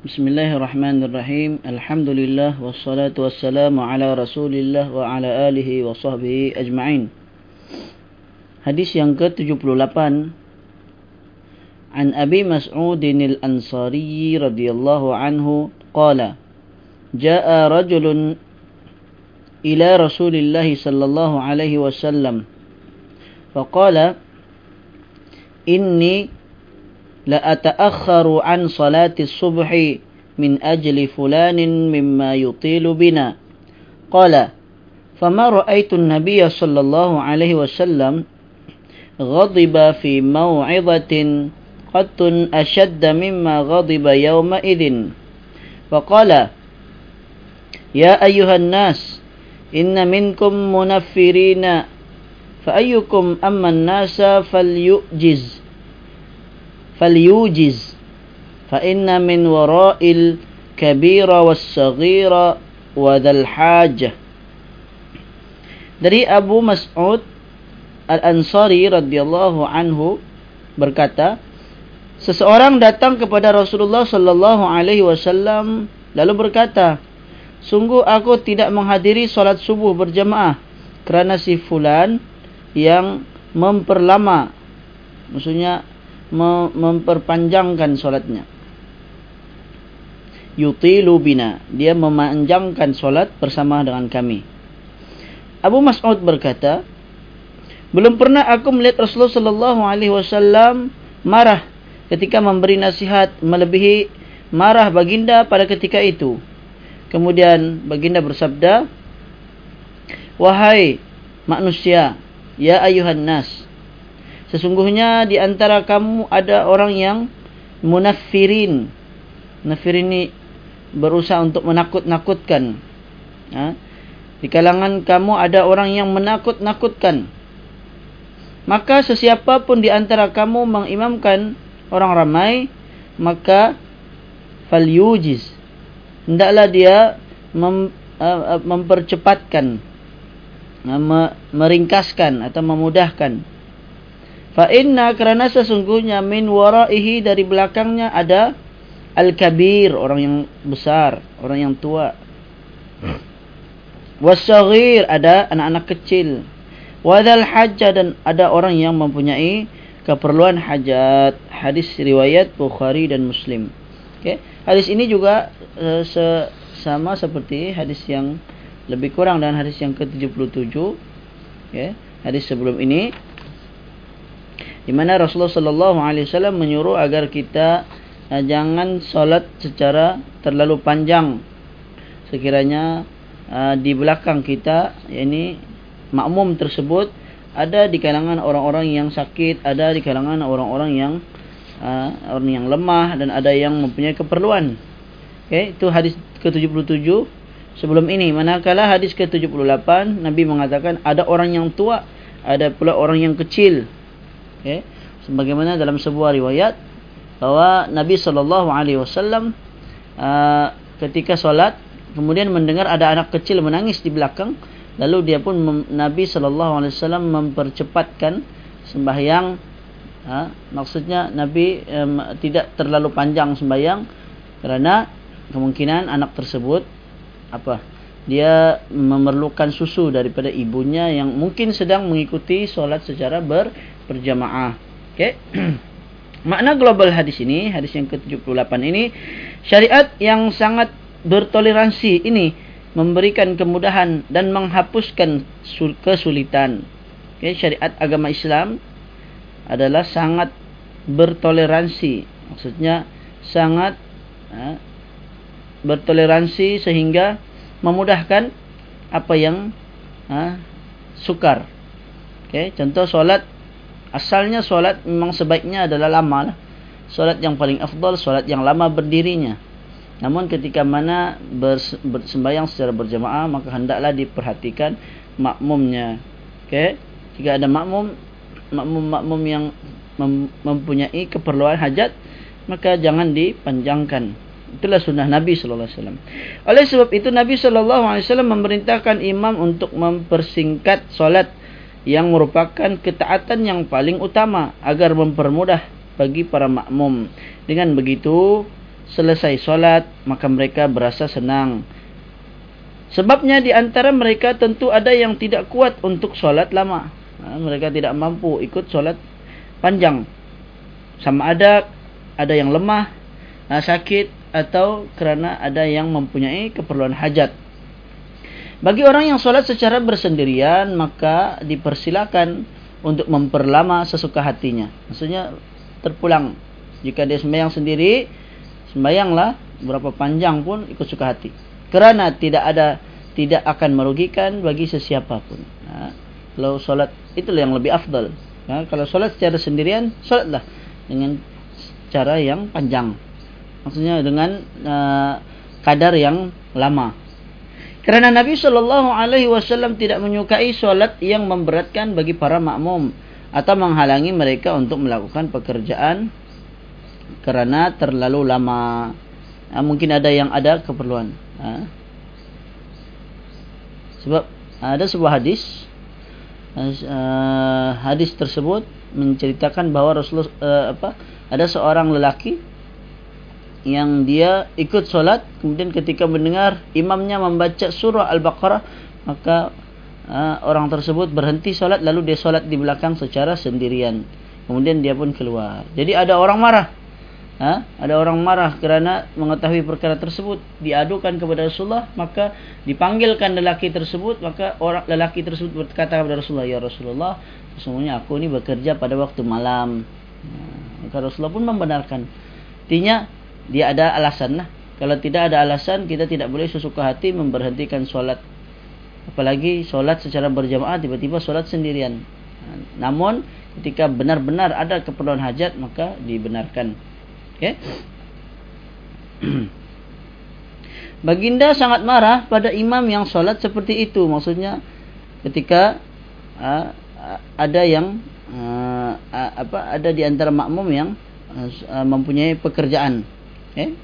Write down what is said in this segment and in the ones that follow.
Bismillahirrahmanirrahim. Alhamdulillah wassalatu wassalamu ala Rasulillah wa ala alihi wa sahbihi ajma'in. Hadis yang ke-78 An Abi Mas'ud al-Ansari radhiyallahu anhu qala Ja'a rajulun ila Rasulillah sallallahu alaihi wasallam faqala inni لا أتأخر عن صلاة الصبح من أجل فلان مما يطيل بنا. قال فما رأيت النبي صلى الله عليه وسلم غضب في موعظة قد أشد مما غضب يومئذ. فقال يا أيها الناس إن منكم منفرين فأيكم أما الناس فليؤجز. falyujiz fa inna min wara'il kabira was-saghira wa dhal hajah dari Abu Mas'ud Al-Ansari radhiyallahu anhu berkata seseorang datang kepada Rasulullah sallallahu alaihi wasallam lalu berkata sungguh aku tidak menghadiri solat subuh berjemaah kerana si fulan yang memperlama maksudnya memperpanjangkan solatnya. Yutilu bina. Dia memanjangkan solat bersama dengan kami. Abu Mas'ud berkata, belum pernah aku melihat Rasulullah wasallam marah ketika memberi nasihat melebihi marah baginda pada ketika itu. Kemudian baginda bersabda, "Wahai manusia, ya ayuhan nas, Sesungguhnya di antara kamu ada orang yang munafirin. Munafirin ini berusaha untuk menakut-nakutkan. Ha? Di kalangan kamu ada orang yang menakut-nakutkan. Maka sesiapa pun di antara kamu mengimamkan orang ramai, maka falyujiz. Hendaklah dia mem, uh, mempercepatkan, uh, meringkaskan atau memudahkan Fa inna kerana sesungguhnya min waraihi dari belakangnya ada al-kabir orang yang besar, orang yang tua. Wasaghir ada anak-anak kecil. Wadal hajja dan ada orang yang mempunyai keperluan hajat. Hadis riwayat Bukhari dan Muslim. Okay. Hadis ini juga uh, sama seperti hadis yang lebih kurang dan hadis yang ke-77. Okay. Hadis sebelum ini di mana Rasulullah sallallahu alaihi wasallam menyuruh agar kita uh, jangan solat secara terlalu panjang. Sekiranya uh, di belakang kita yakni makmum tersebut ada di kalangan orang-orang yang sakit ada di kalangan orang-orang yang uh, orang yang lemah dan ada yang mempunyai keperluan. Okey itu hadis ke-77 sebelum ini manakala hadis ke-78 Nabi mengatakan ada orang yang tua ada pula orang yang kecil okay. sebagaimana dalam sebuah riwayat bahwa Nabi sallallahu alaihi wasallam uh, ketika solat kemudian mendengar ada anak kecil menangis di belakang lalu dia pun Nabi sallallahu alaihi wasallam mempercepatkan sembahyang uh, maksudnya Nabi um, tidak terlalu panjang sembahyang kerana kemungkinan anak tersebut apa dia memerlukan susu daripada ibunya yang mungkin sedang mengikuti solat secara ber, berjamaah. Okey. Makna global hadis ini, hadis yang ke-78 ini, syariat yang sangat bertoleransi ini memberikan kemudahan dan menghapuskan kesulitan. Okey, syariat agama Islam adalah sangat bertoleransi. Maksudnya sangat ha, bertoleransi sehingga memudahkan apa yang ha, sukar. Okey, contoh solat Asalnya solat memang sebaiknya adalah lama lah. Solat yang paling afdal, solat yang lama berdirinya. Namun ketika mana bersembayang secara berjamaah, maka hendaklah diperhatikan makmumnya. Okay? Jika ada makmum, makmum-makmum yang mem mempunyai keperluan hajat, maka jangan dipanjangkan. Itulah sunnah Nabi Sallallahu Alaihi Wasallam. Oleh sebab itu Nabi Sallallahu Alaihi Wasallam memerintahkan imam untuk mempersingkat solat yang merupakan ketaatan yang paling utama agar mempermudah bagi para makmum. Dengan begitu, selesai solat maka mereka berasa senang. Sebabnya di antara mereka tentu ada yang tidak kuat untuk solat lama. Ha, mereka tidak mampu ikut solat panjang. Sama ada ada yang lemah, ha, sakit atau kerana ada yang mempunyai keperluan hajat. Bagi orang yang solat secara bersendirian maka dipersilakan untuk memperlama sesuka hatinya. Maksudnya terpulang. Jika dia sembahyang sendiri, sembahyanglah berapa panjang pun ikut suka hati. Kerana tidak ada tidak akan merugikan bagi sesiapa pun. Ha? Kalau solat itulah yang lebih afdal. Ha? Kalau solat secara sendirian, solatlah dengan cara yang panjang. Maksudnya dengan uh, kadar yang lama. Kerana Nabi sallallahu alaihi wasallam tidak menyukai solat yang memberatkan bagi para makmum atau menghalangi mereka untuk melakukan pekerjaan kerana terlalu lama. Ha, mungkin ada yang ada keperluan. Ha. Sebab ada sebuah hadis. Uh, hadis tersebut menceritakan bahawa Rasulullah uh, apa ada seorang lelaki yang dia ikut solat kemudian ketika mendengar imamnya membaca surah al-baqarah maka uh, orang tersebut berhenti solat lalu dia solat di belakang secara sendirian. Kemudian dia pun keluar. Jadi ada orang marah. Ha? ada orang marah kerana mengetahui perkara tersebut. Diadukan kepada Rasulullah maka dipanggilkan lelaki tersebut maka orang lelaki tersebut berkata kepada Rasulullah ya Rasulullah sesungguhnya aku ini bekerja pada waktu malam. Ha, maka Rasulullah pun membenarkan. Artinya dia ada alasan lah kalau tidak ada alasan kita tidak boleh sesuka hati memberhentikan solat apalagi solat secara berjamaah tiba-tiba solat sendirian namun ketika benar-benar ada keperluan hajat maka dibenarkan Okay. Baginda sangat marah pada imam yang solat seperti itu. Maksudnya ketika uh, ada yang uh, apa ada di antara makmum yang uh, mempunyai pekerjaan. Okay.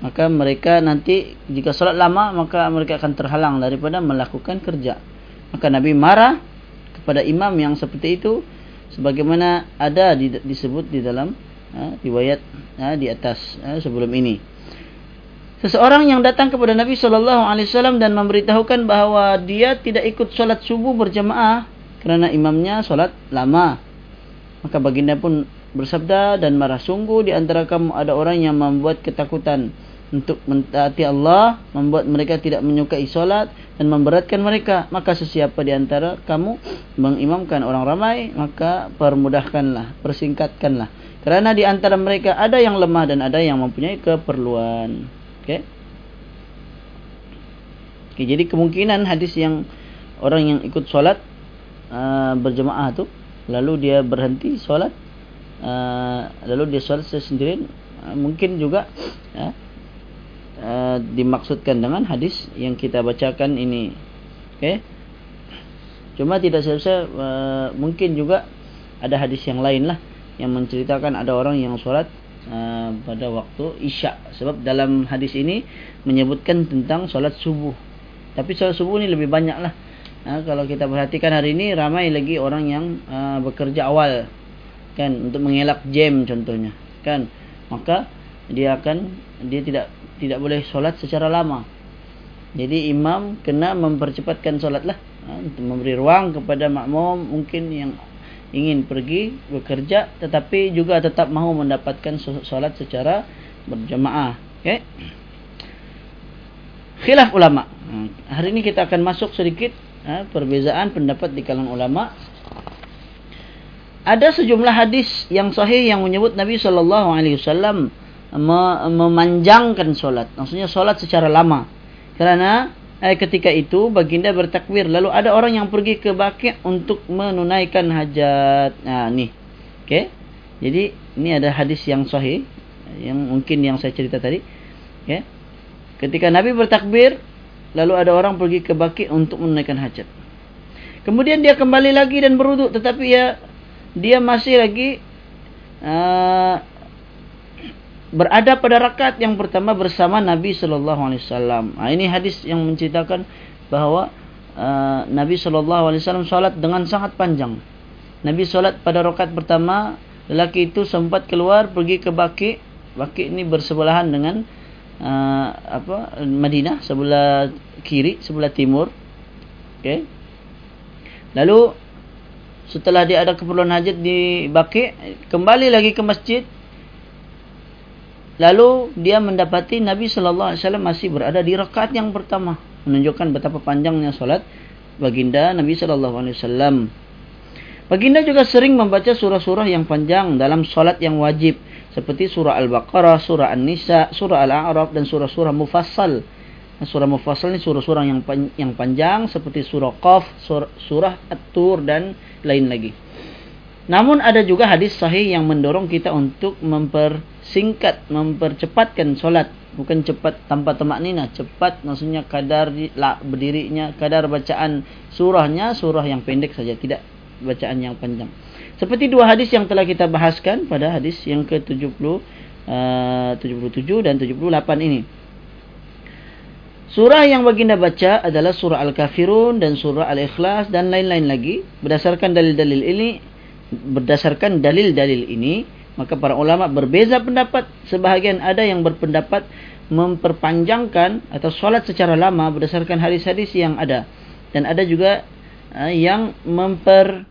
Maka mereka nanti jika solat lama maka mereka akan terhalang daripada melakukan kerja. Maka Nabi marah kepada imam yang seperti itu sebagaimana ada disebut di dalam ha, riwayat ha, di atas ha, sebelum ini. Seseorang yang datang kepada Nabi sallallahu alaihi wasallam dan memberitahukan bahawa dia tidak ikut solat subuh berjamaah kerana imamnya solat lama. Maka baginda pun bersabda dan marah sungguh di antara kamu ada orang yang membuat ketakutan untuk mentaati Allah, membuat mereka tidak menyukai solat dan memberatkan mereka. Maka sesiapa di antara kamu mengimamkan orang ramai, maka permudahkanlah, persingkatkanlah. Kerana di antara mereka ada yang lemah dan ada yang mempunyai keperluan. Okey. Okay, jadi kemungkinan hadis yang orang yang ikut solat uh, berjemaah tu lalu dia berhenti solat uh, lalu dia solat sendiri uh, mungkin juga uh, uh, dimaksudkan dengan hadis yang kita bacakan ini. Okey. Cuma tidak selesai uh, mungkin juga ada hadis yang lain lah yang menceritakan ada orang yang solat uh, pada waktu isyak sebab dalam hadis ini menyebutkan tentang solat subuh. Tapi solat subuh ni lebih banyak lah uh, kalau kita perhatikan hari ini ramai lagi orang yang uh, bekerja awal kan untuk mengelak jam contohnya kan. Maka dia akan dia tidak tidak boleh solat secara lama. Jadi imam kena mempercepatkan solat lah uh, untuk memberi ruang kepada makmum mungkin yang ingin pergi bekerja tetapi juga tetap mahu mendapatkan solat secara berjamaah okey. Khilaf ulama. Hmm, hari ini kita akan masuk sedikit ha, perbezaan pendapat di kalangan ulama ada sejumlah hadis yang sahih yang menyebut Nabi sallallahu alaihi wasallam memanjangkan solat maksudnya solat secara lama kerana eh, ketika itu baginda bertakbir lalu ada orang yang pergi ke Baqi' untuk menunaikan hajat. Nah, ni. Okey. Jadi ini ada hadis yang sahih yang mungkin yang saya cerita tadi. Okey. Ketika Nabi bertakbir lalu ada orang pergi ke Baqi' untuk menunaikan hajat. Kemudian dia kembali lagi dan berwuduk tetapi ya dia masih lagi uh, berada pada rakaat yang pertama bersama Nabi sallallahu alaihi wasallam. Ini hadis yang menceritakan bahawa uh, Nabi sallallahu alaihi wasallam salat dengan sangat panjang. Nabi salat pada rakaat pertama, lelaki itu sempat keluar pergi ke Baqi Baki ini bersebelahan dengan uh, apa Madinah sebelah kiri, sebelah timur. Okey. Lalu setelah dia ada keperluan hajat di Baki, kembali lagi ke masjid. Lalu dia mendapati Nabi sallallahu alaihi wasallam masih berada di rakaat yang pertama, menunjukkan betapa panjangnya solat baginda Nabi sallallahu alaihi wasallam. Baginda juga sering membaca surah-surah yang panjang dalam solat yang wajib seperti surah Al-Baqarah, surah An-Nisa, surah Al-A'raf dan surah-surah Mufassal. Surah Mufassal ini surah-surah yang yang panjang seperti surah Qaf, surah, surah At-Tur dan lain lagi. Namun ada juga hadis sahih yang mendorong kita untuk mempersingkat, mempercepatkan solat. Bukan cepat tanpa temak nina. Cepat maksudnya kadar berdirinya, kadar bacaan surahnya, surah yang pendek saja. Tidak bacaan yang panjang. Seperti dua hadis yang telah kita bahaskan pada hadis yang ke-70 uh, 77 dan 78 ini. Surah yang baginda baca adalah surah Al-Kafirun dan surah Al-Ikhlas dan lain-lain lagi. Berdasarkan dalil-dalil ini, berdasarkan dalil-dalil ini, maka para ulama berbeza pendapat. Sebahagian ada yang berpendapat memperpanjangkan atau solat secara lama berdasarkan hadis-hadis yang ada. Dan ada juga uh, yang memper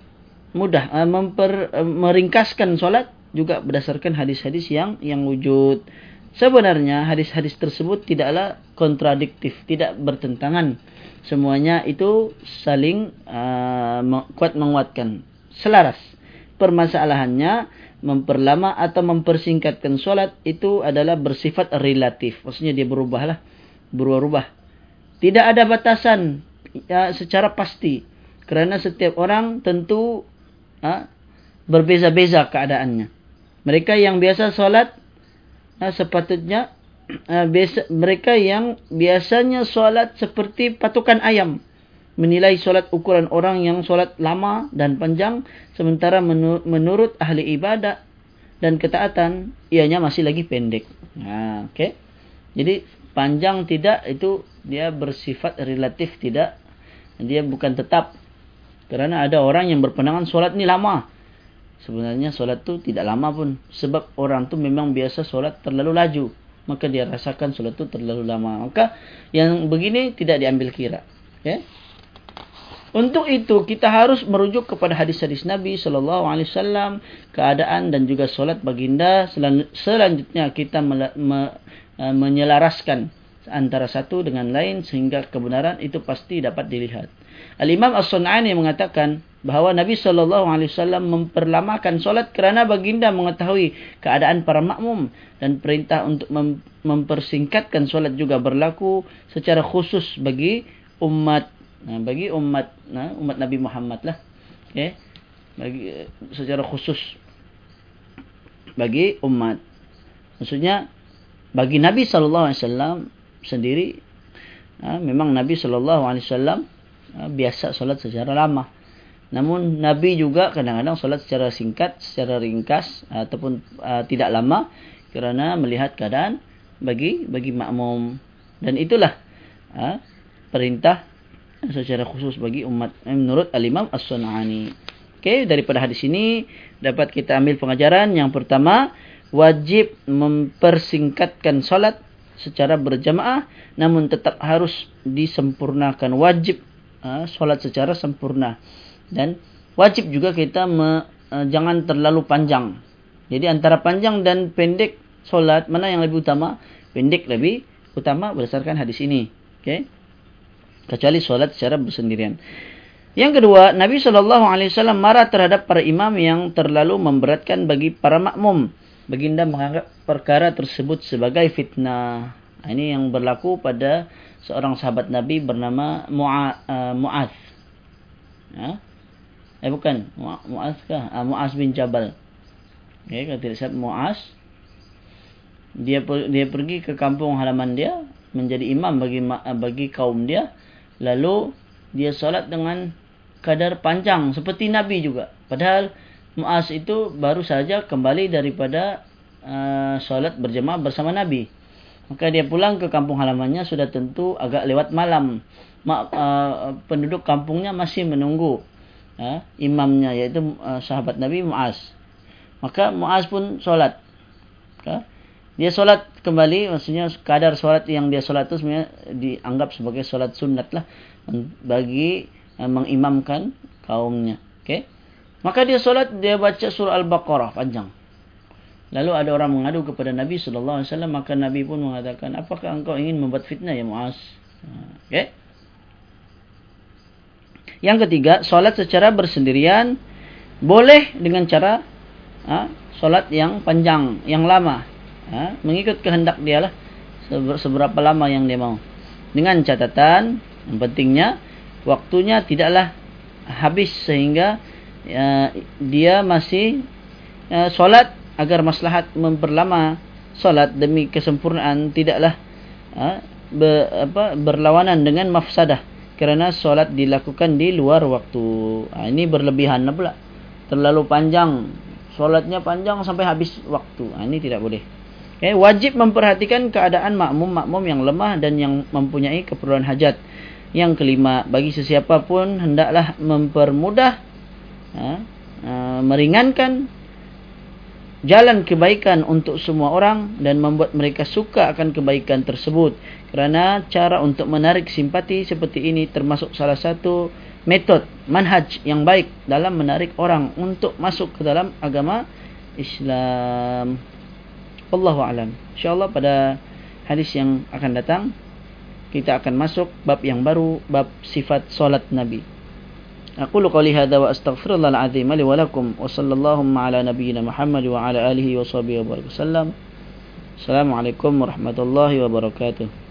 mudah uh, memper uh, meringkaskan solat juga berdasarkan hadis-hadis yang yang wujud. Sebenarnya hadis-hadis tersebut tidaklah kontradiktif, tidak bertentangan. Semuanya itu saling uh, kuat menguatkan, selaras. Permasalahannya memperlama atau mempersingkatkan solat itu adalah bersifat relatif. Maksudnya dia berubahlah, berubah-ubah. Tidak ada batasan ya, secara pasti. Kerana setiap orang tentu ha, berbeza-beza keadaannya. Mereka yang biasa solat ha, sepatutnya ha, biasa, mereka yang biasanya solat seperti patukan ayam menilai solat ukuran orang yang solat lama dan panjang sementara menurut ahli ibadah dan ketaatan ianya masih lagi pendek. Ha, okay. Jadi panjang tidak itu dia bersifat relatif tidak dia bukan tetap kerana ada orang yang berpandangan solat ni lama. Sebenarnya solat tu tidak lama pun. Sebab orang tu memang biasa solat terlalu laju. Maka dia rasakan solat tu terlalu lama. Maka yang begini tidak diambil kira. Okay? Untuk itu kita harus merujuk kepada hadis-hadis Nabi sallallahu alaihi wasallam keadaan dan juga solat baginda selanjutnya kita eh, menyelaraskan antara satu dengan lain sehingga kebenaran itu pasti dapat dilihat. Al-Imam As-Sun'ani mengatakan bahawa Nabi sallallahu alaihi wasallam memperlamakan solat kerana baginda mengetahui keadaan para makmum dan perintah untuk mem mempersingkatkan solat juga berlaku secara khusus bagi umat nah, bagi umat nah, umat Nabi Muhammad lah. Okay. Bagi secara khusus bagi umat. Maksudnya bagi Nabi sallallahu alaihi wasallam sendiri ha, memang Nabi sallallahu alaihi wasallam biasa solat secara lama. Namun Nabi juga kadang-kadang solat secara singkat, secara ringkas ataupun uh, tidak lama kerana melihat keadaan bagi bagi makmum dan itulah uh, perintah secara khusus bagi umat eh, menurut Al-Imam As-Sun'ani. Okey, daripada hadis ini dapat kita ambil pengajaran yang pertama wajib mempersingkatkan solat secara berjamaah namun tetap harus disempurnakan wajib uh, solat secara sempurna dan wajib juga kita me, uh, jangan terlalu panjang. Jadi antara panjang dan pendek solat mana yang lebih utama? Pendek lebih utama berdasarkan hadis ini. Okay? Kecuali solat secara bersendirian. Yang kedua, Nabi sallallahu alaihi wasallam marah terhadap para imam yang terlalu memberatkan bagi para makmum. Baginda menganggap perkara tersebut sebagai fitnah. Ini yang berlaku pada seorang sahabat Nabi bernama uh, Muaz. Ya? Eh bukan, Muaz kah? Uh, Muaz bin Jabal. Okay, kalau tidak salah Muaz dia dia pergi ke kampung halaman dia menjadi imam bagi uh, bagi kaum dia lalu dia solat dengan kadar panjang seperti Nabi juga padahal Muaz itu baru saja kembali daripada uh, solat berjemaah bersama Nabi Maka dia pulang ke kampung halamannya sudah tentu agak lewat malam. Mak, uh, penduduk kampungnya masih menunggu uh, imamnya yaitu uh, sahabat Nabi Muaz. Maka Muaz pun solat. Uh, dia solat kembali maksudnya kadar solat yang dia solat itu sebenarnya dianggap sebagai solat sunat lah bagi uh, mengimamkan kaumnya okey maka dia solat dia baca surah al-baqarah panjang lalu ada orang mengadu kepada Nabi sallallahu alaihi wasallam maka Nabi pun mengatakan apakah engkau ingin membuat fitnah ya Muaz? Okey. Yang ketiga solat secara bersendirian boleh dengan cara ha, solat yang panjang yang lama. Ha, mengikut kehendak dia lah seberapa lama yang dia mau. Dengan catatan yang pentingnya waktunya tidaklah habis sehingga uh, dia masih uh, solat agar maslahat memperlama solat demi kesempurnaan tidaklah uh, be, apa, berlawanan dengan mafsadah kerana solat dilakukan di luar waktu. Uh, ini berlebihan pula. Terlalu panjang. Solatnya panjang sampai habis waktu. Uh, ini tidak boleh. Okay, wajib memperhatikan keadaan makmum-makmum yang lemah dan yang mempunyai keperluan hajat. Yang kelima, bagi sesiapa pun hendaklah mempermudah, ha, uh, meringankan jalan kebaikan untuk semua orang dan membuat mereka suka akan kebaikan tersebut. Kerana cara untuk menarik simpati seperti ini termasuk salah satu metod manhaj yang baik dalam menarik orang untuk masuk ke dalam agama Islam. Wallahu alam. Insyaallah pada hadis yang akan datang kita akan masuk bab yang baru bab sifat solat Nabi. Aku lu qali hadza wa astaghfirullahal azim li wa lakum wa sallallahu ala nabiyyina Muhammad wa ala alihi wa sahbihi wa barakatuh. Assalamualaikum warahmatullahi wabarakatuh.